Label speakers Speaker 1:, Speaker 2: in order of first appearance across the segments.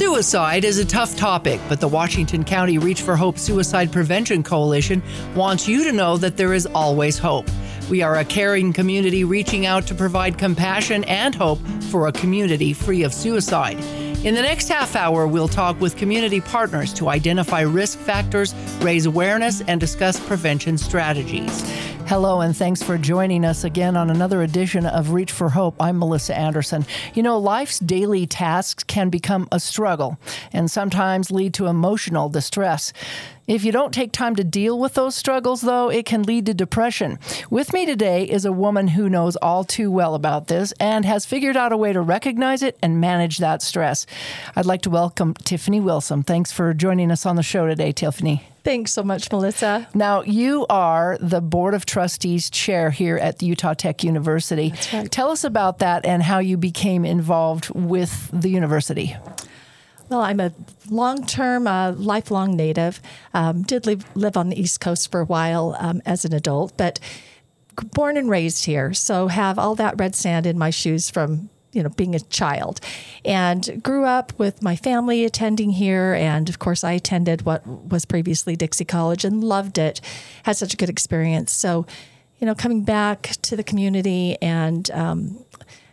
Speaker 1: Suicide is a tough topic, but the Washington County Reach for Hope Suicide Prevention Coalition wants you to know that there is always hope. We are a caring community reaching out to provide compassion and hope for a community free of suicide. In the next half hour, we'll talk with community partners to identify risk factors, raise awareness, and discuss prevention strategies. Hello, and thanks for joining us again on another edition of Reach for Hope. I'm Melissa Anderson. You know, life's daily tasks can become a struggle and sometimes lead to emotional distress. If you don't take time to deal with those struggles, though, it can lead to depression. With me today is a woman who knows all too well about this and has figured out a way to recognize it and manage that stress. I'd like to welcome Tiffany Wilson. Thanks for joining us on the show today, Tiffany.
Speaker 2: Thanks so much, Melissa.
Speaker 1: Now, you are the Board of Trustees chair here at Utah Tech University.
Speaker 2: Right.
Speaker 1: Tell us about that and how you became involved with the university.
Speaker 2: Well, I'm a long term, uh, lifelong native. Um, did live, live on the East Coast for a while um, as an adult, but born and raised here. So have all that red sand in my shoes from you know being a child. And grew up with my family attending here. And of course i attended what was previously dixie college and loved it. Had such a good experience. So you know coming back to the community and um,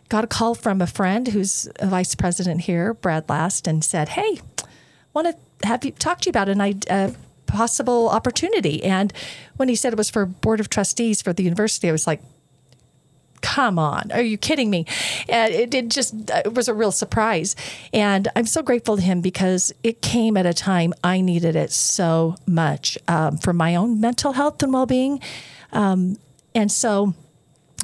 Speaker 2: got a call from a friend who's a vice president here, Brad Last, and said, "Hey, want to have you talk to you about an a possible opportunity." And when he said it was for board of trustees for the university, I was like, "Come on, are you kidding me?" And it, it just it was a real surprise, and I'm so grateful to him because it came at a time I needed it so much um, for my own mental health and well being, um, and so.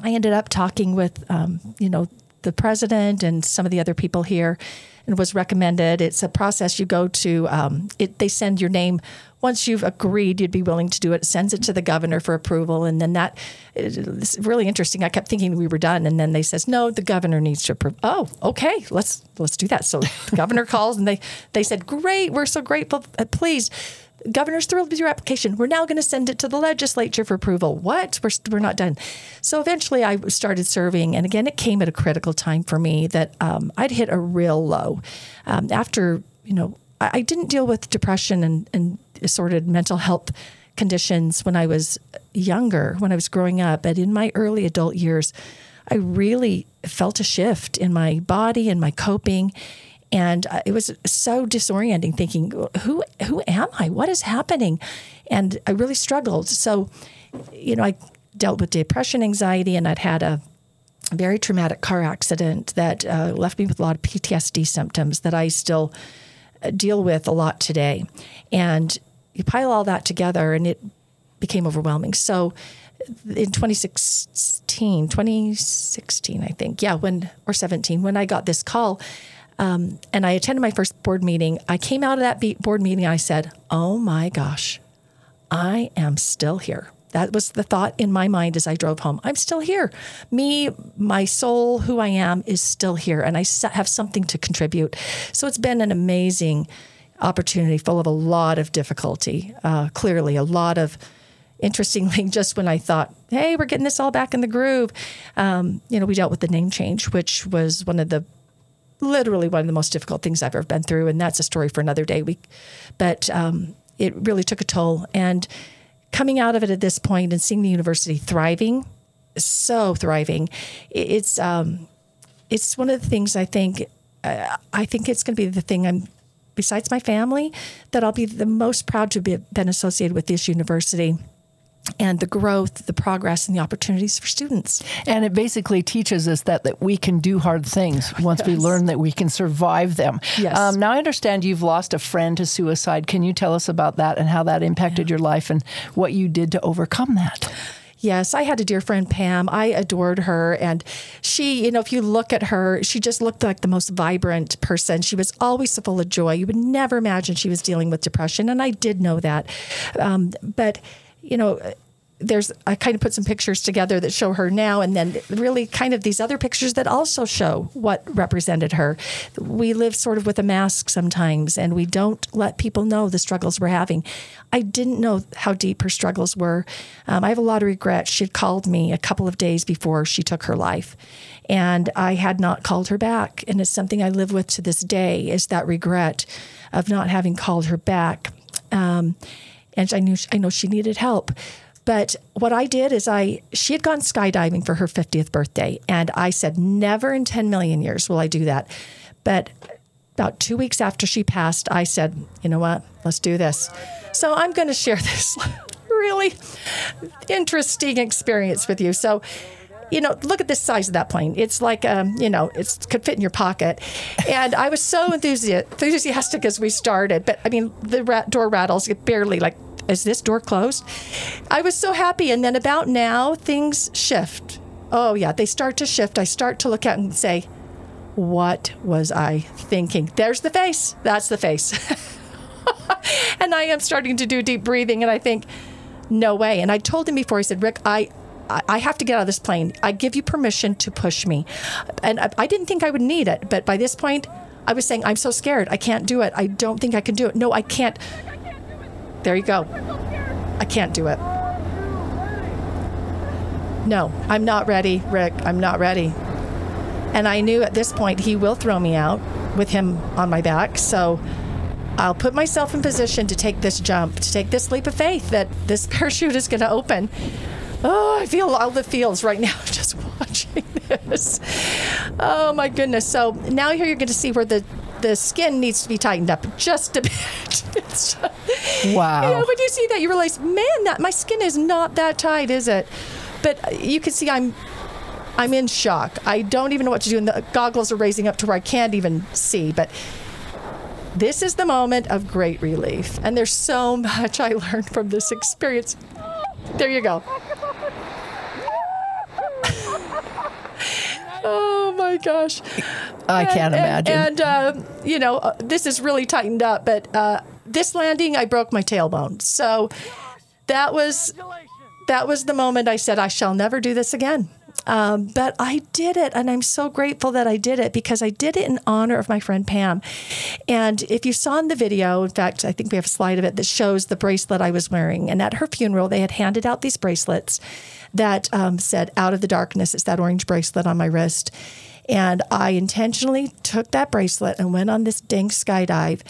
Speaker 2: I ended up talking with, um, you know, the president and some of the other people here, and was recommended. It's a process you go to. Um, it, they send your name once you've agreed you'd be willing to do it. sends it to the governor for approval, and then that it's really interesting. I kept thinking we were done, and then they says no, the governor needs to approve. Oh, okay, let's let's do that. So the governor calls, and they they said, great, we're so grateful. Uh, please governor's thrilled with your application. We're now going to send it to the legislature for approval. What? We're, we're not done. So eventually I started serving. And again, it came at a critical time for me that um, I'd hit a real low. Um, after, you know, I, didn't deal with depression and, and assorted mental health conditions when I was younger, when I was growing up. But in my early adult years, I really felt a shift in my body and my coping. And uh, it was so disorienting thinking who who am i? What is happening? And i really struggled. So you know i dealt with depression anxiety and i'd had a very traumatic car accident that uh, left me with a lot of ptsd symptoms that i still deal with a lot today and you pile all that together and it became overwhelming so in 2016 2016 i think yeah when or 17 when i got this call um, and I attended my first board meeting. I came out of that board meeting. I said, "Oh my gosh, I am still here." That was the thought in my mind as I drove home. I'm still here. Me, my soul, who I am, is still here, and I have something to contribute. So it's been an amazing opportunity, full of a lot of difficulty. Uh, clearly, a lot of interestingly, just when I thought, hey, we're getting this all back in the groove, um, you know, we dealt with the name change, which was one of the literally one of the most difficult things I've ever been through, and that's a story for another day. We, but um, it really took a toll. And coming out of it at this point and seeing the university thriving, so thriving, it's um, it's one of the things I think. Uh, I think it's going to be the thing I'm, besides my family, that I'll be the most proud to have been associated with this university and the growth, the progress, and the opportunities for students.
Speaker 1: And it basically teaches us that, that we can do hard things once yes. we learn that we can survive them.
Speaker 2: Yes. Um,
Speaker 1: now, I understand you've lost a friend to suicide. Can you tell us about that and how that impacted yeah. your life and what you did to overcome that?
Speaker 2: Yes, I had a dear friend, Pam. I adored her. And she, you know, if you look at her, she just looked like the most vibrant person. She was always so full of joy. You would never imagine she was dealing with depression. And I did know that. Um, but you know, there's I kind of put some pictures together that show her now and then really kind of these other pictures that also show what represented her. We live sort of with a mask sometimes and we don't let people know the struggles we're having. I didn't know how deep her struggles were. Um, I have a lot of regret. She had called me a couple of days before she took her life and I had not called her back and it's something I live with to this day is that regret of not having called her back. Um, and I knew I know she needed help. But what I did is I she had gone skydiving for her 50th birthday and I said never in 10 million years will I do that. But about 2 weeks after she passed, I said, "You know what? Let's do this." So I'm going to share this really interesting experience with you. So you know, look at the size of that plane. It's like, um, you know, it could fit in your pocket. And I was so enthusiastic as we started, but I mean, the door rattles It barely like is this door closed? I was so happy. And then about now, things shift. Oh, yeah, they start to shift. I start to look out and say, what was I thinking? There's the face. That's the face. and I am starting to do deep breathing, and I think, no way. And I told him before, I said, Rick, I, I have to get out of this plane. I give you permission to push me. And I didn't think I would need it, but by this point, I was saying, I'm so scared. I can't do it. I don't think I can do it. No, I can't. There you go. I can't do it. No, I'm not ready, Rick. I'm not ready. And I knew at this point he will throw me out with him on my back. So I'll put myself in position to take this jump, to take this leap of faith that this parachute is going to open. Oh, I feel all the feels right now just watching this. Oh my goodness. So now here you're going to see where the the skin needs to be tightened up just a bit. just,
Speaker 1: wow.
Speaker 2: You know, when you see that, you realize, man, that my skin is not that tight, is it? But you can see I'm I'm in shock. I don't even know what to do, and the goggles are raising up to where I can't even see. But this is the moment of great relief, and there's so much I learned from this experience. There you go. Oh my gosh.
Speaker 1: I can't imagine.
Speaker 2: And, and uh, you know, uh, this is really tightened up, but uh, this landing, I broke my tailbone. So that was that was the moment I said, I shall never do this again. Um, but I did it, and I'm so grateful that I did it because I did it in honor of my friend Pam. And if you saw in the video, in fact, I think we have a slide of it that shows the bracelet I was wearing. And at her funeral, they had handed out these bracelets that um, said "Out of the Darkness." It's that orange bracelet on my wrist. And I intentionally took that bracelet and went on this dang skydive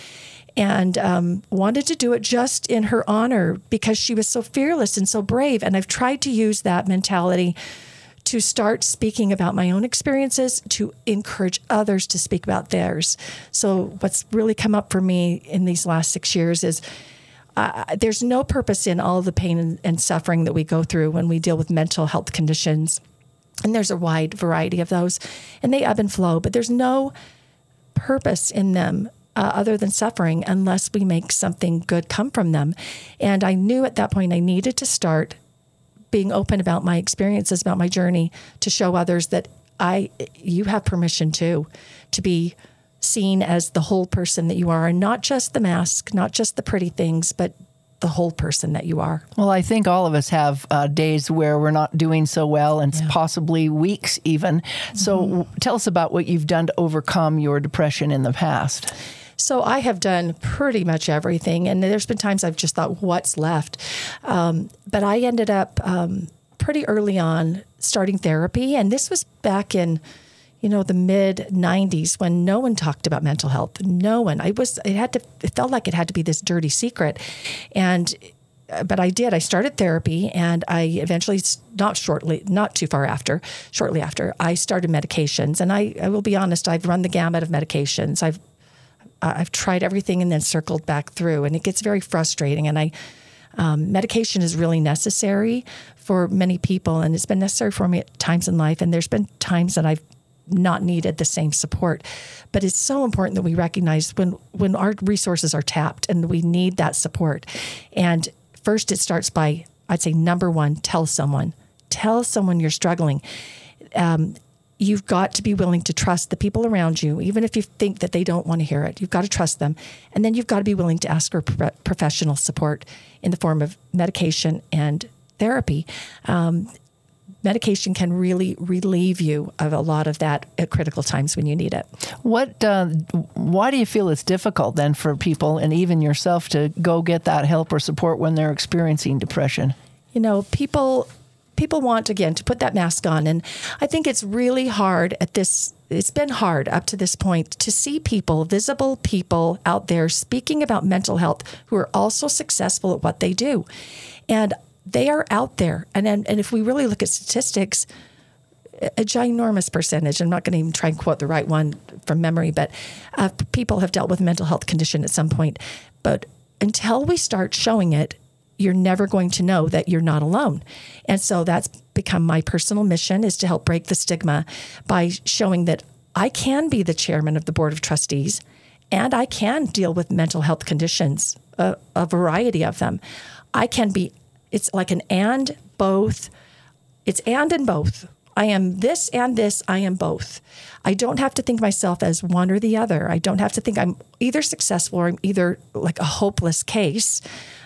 Speaker 2: and um, wanted to do it just in her honor because she was so fearless and so brave. And I've tried to use that mentality to start speaking about my own experiences to encourage others to speak about theirs. So, what's really come up for me in these last six years is uh, there's no purpose in all the pain and, suffering that we go through when we deal with mental health conditions and there's a wide variety of those, and they ebb and flow, but there's no purpose in them uh, other than suffering unless we make something good come from them. And I knew at that point I needed to start being open about my experiences, about my journey, to show others that I, you have permission too, to be seen as the whole person that you are, and not just the mask, not just the pretty things, but the whole person that you are.
Speaker 1: Well, I think all of us have uh, days where we're not doing so well and yeah. possibly weeks even. So mm-hmm. tell us about what you've done to overcome your depression in the past.
Speaker 2: So I have done pretty much everything, and there's been times I've just thought, "What's left?" Um, but I ended up um, pretty early on starting therapy, and this was back in you know, the mid 90s when no one talked about mental health. No one. I was, it had to, it felt like it had to be this dirty secret. And, but I did. I started therapy and I eventually, not shortly, not too far after, shortly after, I started medications. And I, I will be honest, I've run the gamut of medications. I've, I've tried everything and then circled back through, and it gets very frustrating. And I, um, medication is really necessary for many people, and it's been necessary for me at times in life. And there's been times that I've not needed the same support. But it's so important that we recognize when when our resources are tapped and we need that support. And first, it starts by I'd say number one, tell someone, tell someone you're struggling. Um, you've got to be willing to trust the people around you, even if you think that they don't want to hear it. You've got to trust them. And then you've got to be willing to ask for pro- professional support in the form of medication and therapy. Um, medication can really relieve you of a lot of that at critical times when you need it.
Speaker 1: What? Uh, why do you feel it's difficult then for people and even yourself to go get that help or support when they're experiencing depression?
Speaker 2: You know, people people want again to put that mask on, and I think it's really hard at this. It's been hard up to this point to see people, visible people out there speaking about mental health who are also successful at what they do. And they are out there. And, and, and if we really look at statistics, a ginormous percentage, I'm not going to even try and quote the right one from memory, but uh, people have dealt with mental health condition at some point. But until we start showing it, you're never going to know that you're not alone. And so that's become my personal mission is to help break the stigma by showing that I can be the chairman of the board of trustees and I can deal with mental health conditions, a, a variety of them. I can be it's like an and both. It's and and both. I am this and this. I am both. I don't have to think myself as one or the other. I don't have to think I'm either successful or I'm either like a hopeless case.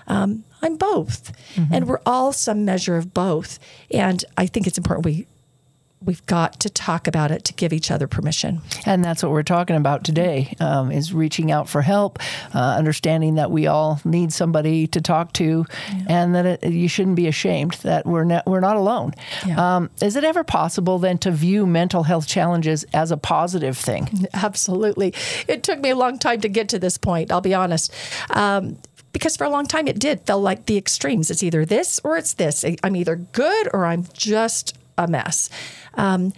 Speaker 2: Um, I'm both. Mm-hmm. And we're all some measure of both. And I think it's important we we've got to talk about it to give each other permission.
Speaker 1: And that's what we're talking about today: um, is reaching out for help, uh, understanding that we all need somebody to talk to, yeah. and that it, you shouldn't be ashamed that we're not, we're not alone. Yeah. Um, is it ever possible then to view mental health challenges as a positive thing?
Speaker 2: Absolutely. It took me a long time to get to this point. I'll be honest. Um, because for a long time it did feel like the extremes. It's either this or it's this. I'm either good or I'm just a mess. Um,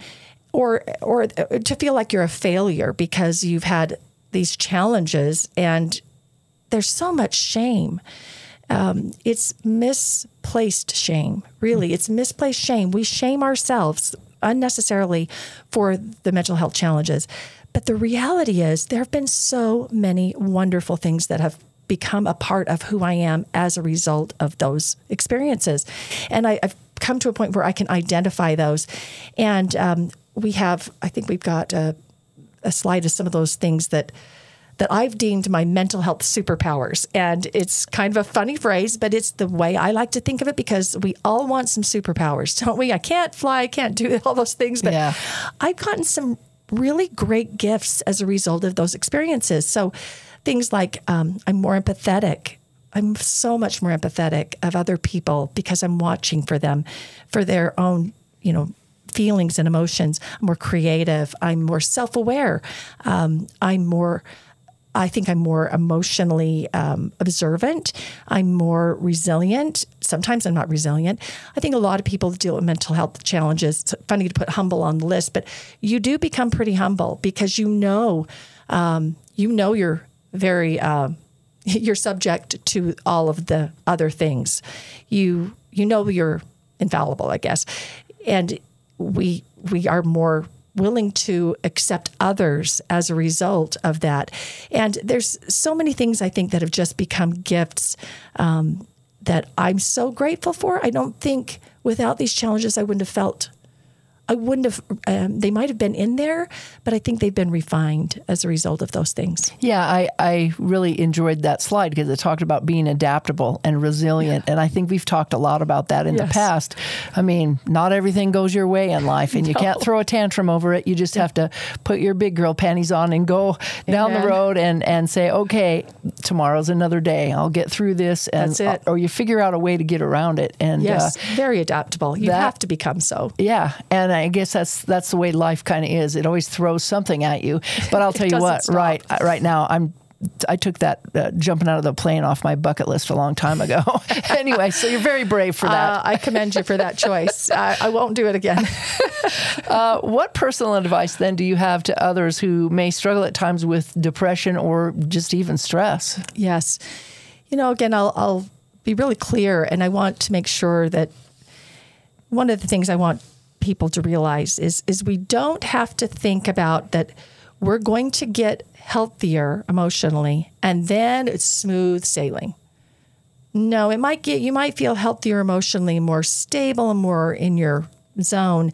Speaker 2: or, or to feel like you're a failure because you've had these challenges and there's so much shame. Um, it's misplaced shame, really. It's misplaced shame. We shame ourselves unnecessarily for the mental health challenges. But the reality is, there have been so many wonderful things that have become a part of who I am as a result of those experiences. And I, have come to a point where I can identify those. And um, we have, I think we've got a, a slide of some of those things that that I've deemed my mental health superpowers. And it's kind of a funny phrase, but it's the way I like to think of it because we all want some superpowers, don't we? I can't fly, I can't do all those things, but yeah. I've gotten some really great gifts as a result of those experiences. So things like um, I'm more empathetic. I'm so much more empathetic of other people because I'm watching for them, for their own, you know, feelings and emotions. I'm more creative. I'm more self aware. Um, I'm more. I think I'm more emotionally um, observant. I'm more resilient. Sometimes I'm not resilient. I think a lot of people deal with mental health challenges. It's funny to put humble on the list, but you do become pretty humble because you know, um, you know you're very uh, you're subject to all of the other things. You you know you're infallible, I guess, and we we are more willing to accept others as a result of that. And there's so many things I think that have just become gifts um, that I'm so grateful for. I don't think without these challenges I wouldn't have felt I wouldn't have, um, they might have been in there, but I think they've been refined as a result of those things.
Speaker 1: Yeah, I, I really enjoyed that slide because it talked about being adaptable and resilient. Yeah. And I think we've talked a lot about that in yes. the past. I mean, not everything goes your way in life, and no. you can't throw a tantrum over it. You just have to put your big girl panties on and go Amen. down the road and, and say, okay, tomorrow's another day. I'll get through this. And,
Speaker 2: That's it.
Speaker 1: Or you figure out a way to get around it. And
Speaker 2: yes, uh, very adaptable. You that, have to become so.
Speaker 1: Yeah. And I guess that's that's the way life kind of is. It always throws something at you. But I'll tell you what, stop. right right now I'm I took that uh, jumping out of the plane off my bucket list a long time ago. anyway, so you're very brave for that. Uh,
Speaker 2: I commend you for that choice. I, I, won't do it again.
Speaker 1: uh, what personal advice then do you have to others who may struggle at times with depression or just even stress?
Speaker 2: Yes. You know, again, I'll, I'll be really clear, and I want to make sure that one of the things I want people to realize is is we don't have to think about that we're going to get healthier emotionally and then it's smooth sailing. No, it might get you might feel healthier emotionally, more stable and more in your zone.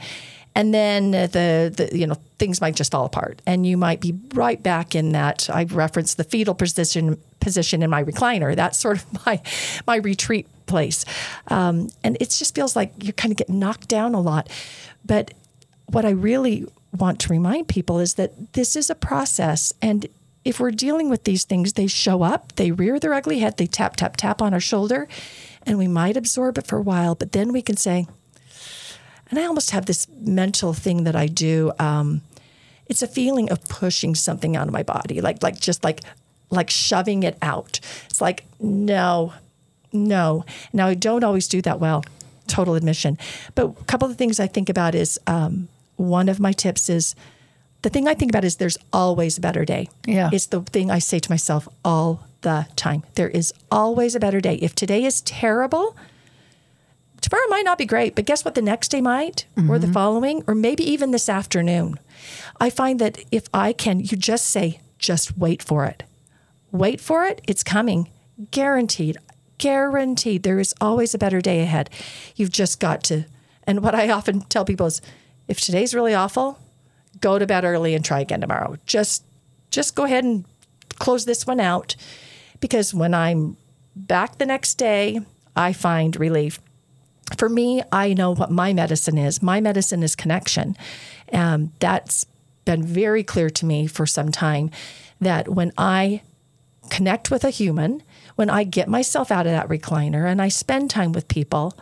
Speaker 2: And then the, the you know things might just fall apart and you might be right back in that I referenced the fetal position position in my recliner. That's sort of my my retreat place. Um, and it just feels like you're kind of getting knocked down a lot. But what I really want to remind people is that this is a process. And if we're dealing with these things, they show up, they rear their ugly head, they tap, tap, tap on our shoulder, and we might absorb it for a while, but then we can say, and I almost have this mental thing that I do. Um, it's a feeling of pushing something out of my body, like like just like like shoving it out. It's like no, no. Now I don't always do that well. Total admission. But a couple of things I think about is um, one of my tips is the thing I think about is there's always a better day.
Speaker 1: Yeah.
Speaker 2: It's the thing I say to myself all the time. There is always a better day. If today is terrible, tomorrow might not be great, but guess what? The next day might, mm-hmm. or the following, or maybe even this afternoon. I find that if I can, you just say, just wait for it. Wait for it. It's coming. Guaranteed. Guaranteed. There is always a better day ahead. You've just got to. And what I often tell people is if today's really awful, go to bed early and try again tomorrow. Just just go ahead and close this one out because when I'm back the next day, I find relief. For me, I know what my medicine is. My medicine is connection. Um, that's been very clear to me for some time that when I connect with a human, when I get myself out of that recliner and I spend time with people,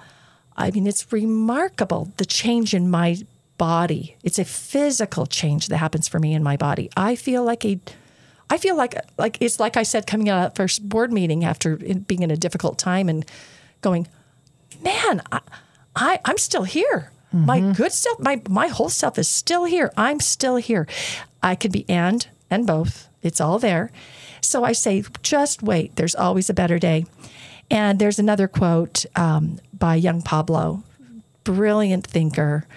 Speaker 2: I mean, it's remarkable the change in my body. It's a physical change that happens for me in my body. I feel like a I feel like like it's like I said coming out of that first board meeting after being in a difficult time and going, man, I, I am still here. Mm-hmm. My good self, my my whole self is still here. I'm still here. I could be and and both. It's all there. So I say, just wait. There's always a better day. And there's another quote um, by Yung Pueblo, brilliant thinker,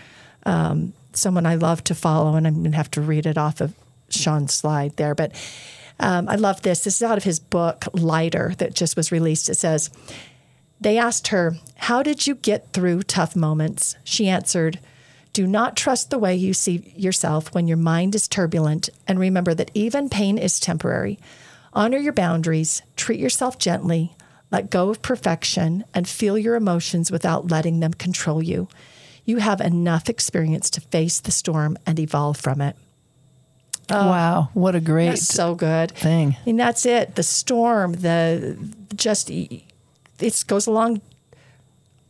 Speaker 2: um, someone I love to follow, and I'm going to have to read it off of Sean's slide there. But um, I love this. This is out of his book, Lighter, that just was released. It says, They asked her, How did you get through tough moments? She answered, do not trust the way you see yourself when your mind is turbulent, and remember that even pain is temporary. Honor your boundaries, treat yourself gently, let go of perfection, and feel your emotions without letting them control you. You have enough experience to face the storm and evolve from it.
Speaker 1: Oh, wow, what a great
Speaker 2: that's so good
Speaker 1: thing.
Speaker 2: I mean, that's it. The storm, the just it goes along.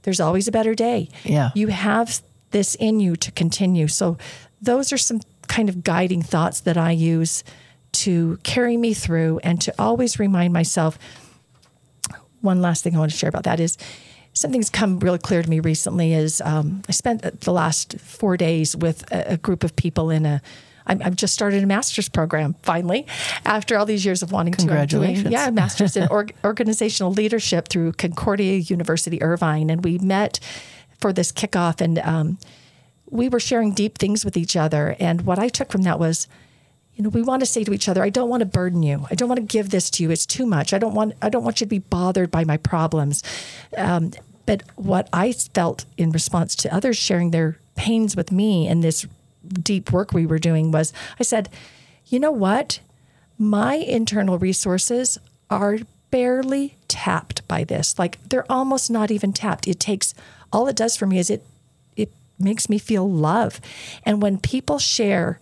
Speaker 2: There's always a better day.
Speaker 1: Yeah,
Speaker 2: you have this in you to continue. So, those are some kind of guiding thoughts that I use to carry me through and to always remind myself. One last thing I want to share about that is something's come really clear to me recently is um, I spent the last four days with a, a group of people in a I've just started a master's program finally after all these years of wanting
Speaker 1: to. Congratulations.
Speaker 2: Yeah, master's in or, organizational leadership through Concordia University Irvine. And we met for this kickoff, and um, we were sharing deep things with each other. And what I took from that was, you know, we want to say to each other, I don't want to burden you. I don't want to give this to you. It's too much. I don't want. I don't want you to be bothered by my problems. Um, but what I felt in response to others sharing their pains with me in this deep work we were doing was, I said, you know what, my internal resources are barely tapped by this. Like they're almost not even tapped. It takes all it does for me is it it makes me feel love. And when people share,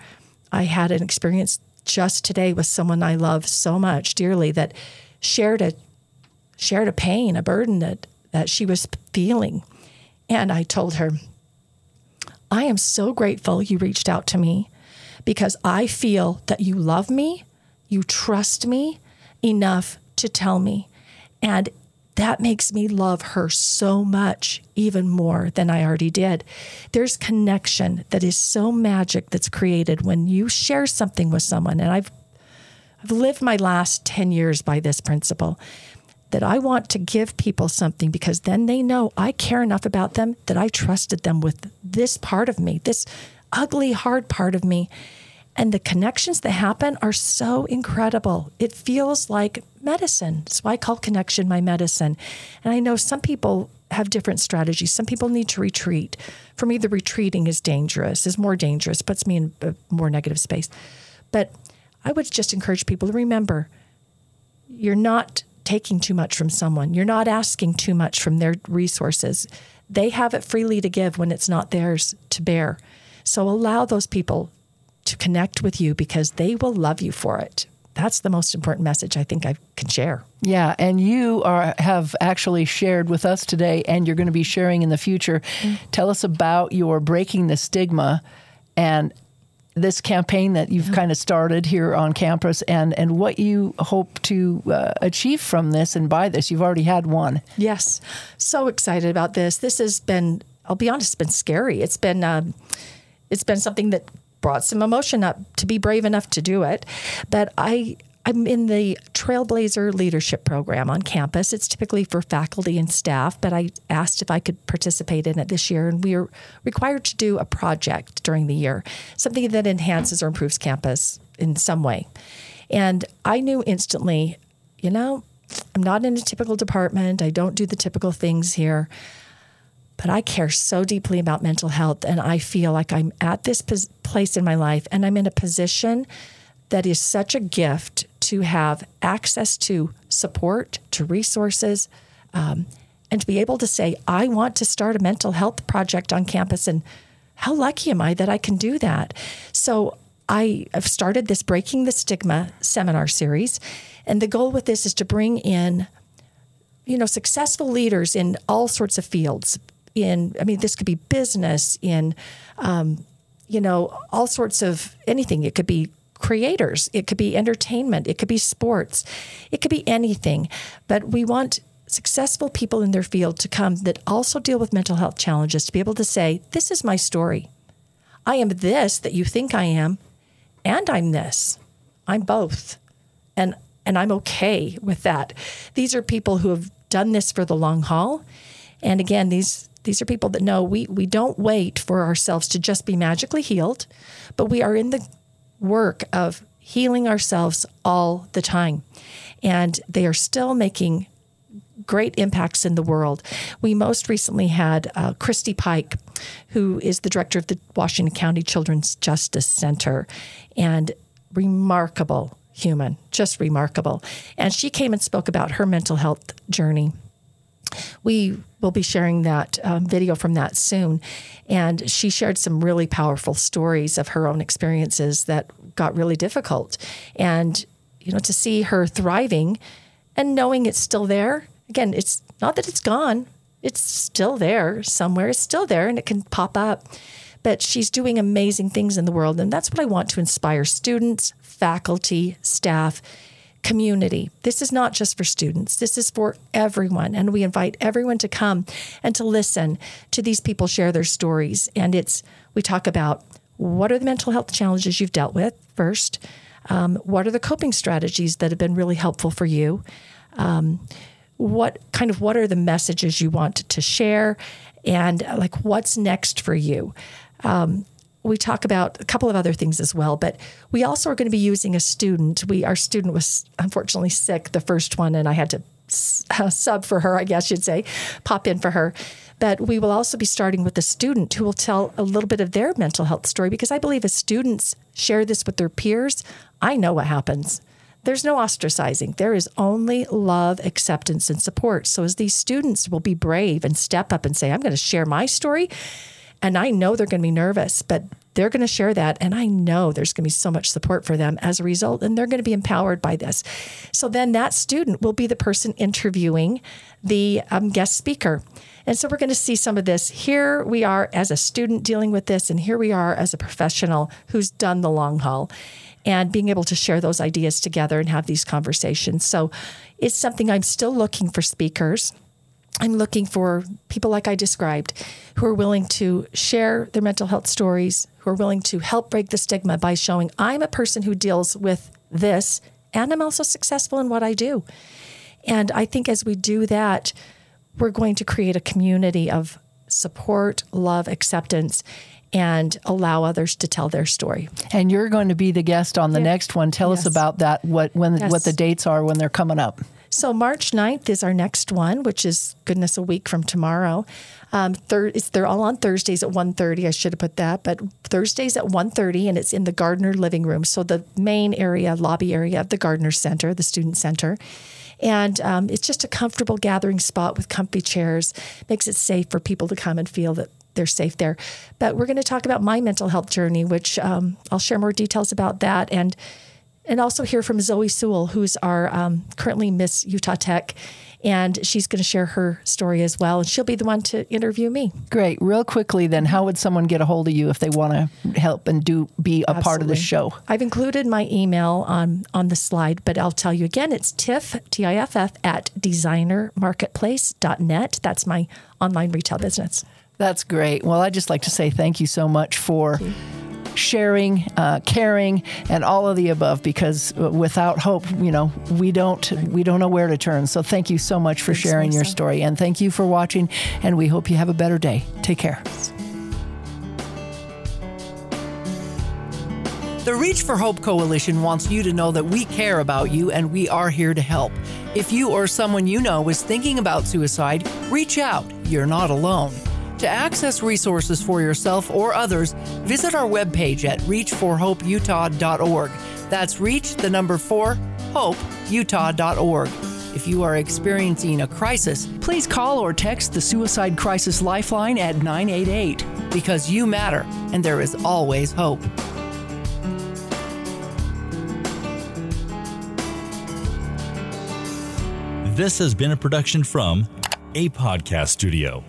Speaker 2: I had an experience just today with someone I love so much dearly that shared a shared a pain, a burden that that she was feeling. And I told her, I am so grateful you reached out to me because I feel that you love me, you trust me enough to tell me. And that makes me love her so much, even more than I already did. There's connection that is so magic that's created when you share something with someone. And I've I've lived my last 10 years by this principle that I want to give people something because then they know I care enough about them that I trusted them with this part of me, this ugly, hard part of me. And the connections that happen are so incredible. It feels like medicine. That's why I call connection my medicine. And I know some people have different strategies. Some people need to retreat. For me, the retreating is dangerous, is more dangerous, puts me in a more negative space. But I would just encourage people to remember you're not taking too much from someone. You're not asking too much from their resources. They have it freely to give when it's not theirs to bear. So allow those people to connect with you because they will love you for it. That's the most important message I think I can share.
Speaker 1: Yeah, and you are have actually shared with us today, and you're going to be sharing in the future. Mm. Tell us about your breaking the stigma and this campaign that you've yeah. kind of started here on campus and, and what you hope to uh, achieve from this and by this. You've already had one.
Speaker 2: Yes. So excited about this. This has been, I'll be honest, it's been scary. It's been, um, it's been something that brought some emotion up to be brave enough to do it. But I, I'm in the Trailblazer Leadership Program on campus. It's typically for faculty and staff, but I asked if I could participate in it this year, and we are required to do a project during the year, something that enhances or improves campus in some way. And I knew instantly, you know, I'm not in a typical department, I don't do the typical things here. But I care so deeply about mental health, and I feel like I'm at this place in my life and I'm in a position that is such a gift to have access to support, to resources, um, and to be able to say, I want to start a mental health project on campus. And how lucky am I that I can do that? So I have started this Breaking the Stigma seminar series. And the goal with this is to bring in, you know, successful leaders in all sorts of fields. In, I mean, this could be business, in, um, you know, all sorts of anything. It could be creators, it could be entertainment, it could be sports, it could be anything. But we want successful people in their field to come that also deal with mental health challenges to be able to say, This is my story. I am this that you think I am, and I'm this. I'm both. And and I'm okay with that. These are people who have done this for the long haul. And again, these these are people that know we we don't wait for ourselves to just be magically healed, but we are in the work of healing ourselves all the time. And they are still making great impacts in the world. We most recently had uh, Christy Pike, who is the director of the Washington County Children's Justice Center, and remarkable human, just remarkable. And she came and spoke about her mental health journey. We will be sharing that um, video from that soon. And she shared some really powerful stories of her own experiences that got really difficult. And, you know, to see her thriving and knowing it's still there. Again, it's not that it's gone, it's still there somewhere, it's still there and it can pop up. But she's doing amazing things in the world. And that's what I want to inspire students, faculty, staff, community. This is not just for students, this is for everyone. And we invite everyone to come and to listen to these people share their stories. And it's, we talk about what are the mental health challenges you've dealt with first? Um, what are the coping strategies that have been really helpful for you? Um, what kind of what are the messages you want to share and like what's next for you um, we talk about a couple of other things as well, but we also are going to be using a student. We our student was unfortunately sick, the first one, and I had to uh, sub for her, I guess you'd say, pop in for her. But we will also be starting with a student who will tell a little bit of their mental health story because I believe as students share this with their peers, I know what happens. There's no ostracizing. There is only love, acceptance, and support. So, as these students will be brave and step up and say, I'm going to share my story, and I know they're going to be nervous, but they're going to share that. And I know there's going to be so much support for them as a result, and they're going to be empowered by this. So then that student will be the person interviewing the um, guest speaker. And so we're going to see some of this. Here we are as a student dealing with this, and here we are as a professional who's done the long haul and being able to share those ideas together and have these conversations. So it's something I'm still looking for speakers I'm looking for people like I described who are willing to share their mental health stories, who are willing to help break the stigma by showing I'm a person who deals with this and I'm also successful in what I do. And I think as we do that, we're going to create a community of support, love, acceptance, and allow others to tell their story.
Speaker 1: And you're going to be the guest on the yeah. next one. Tell yes. us about that. What when yes. what the dates are when they're coming up.
Speaker 2: So March 9th is our next one, which is goodness a week from tomorrow. Um, thir- they're all on Thursdays at 1.30. I should have put that, but Thursdays at 1.30 and it's in the Gardner living room. So the main area, lobby area of the Gardner Center, the student center. And um, it's just a comfortable gathering spot with comfy chairs, makes it safe for people to come and feel that they're safe there. But we're going to talk about my mental health journey, which um, I'll share more details about that. And and also hear from Zoe Sewell, who's our um, currently Miss Utah Tech. And she's going to share her story as well. And she'll be the one to interview me.
Speaker 1: Great. Real quickly, then, how would someone get a hold of you if they want to help and do be a Absolutely. part of the show?
Speaker 2: I've included my email on on the slide, but I'll tell you again. It's tiff t i f f at designermarketplace.net. That's my online retail business.
Speaker 1: That's great. Well, I'd just like to say thank you so much for sharing, uh, caring, and all of the above. Because without hope, you know, we don't we don't know where to turn. So thank you so much for Thanks, sharing your story, and thank you for watching. And we hope you have a better day. Take care. The Reach for Hope Coalition wants you to know that we care about you and we are here to help. If you or someone you know is thinking about suicide, reach out. You're not alone. To access resources for yourself or others, visit our webpage at reachforhopeutah.org. That's reach the number 4 hopeutah.org. If you are experiencing a crisis, please call or text the Suicide Crisis Lifeline at 988 because you matter and there is always hope.
Speaker 3: This has been a production from a podcast studio.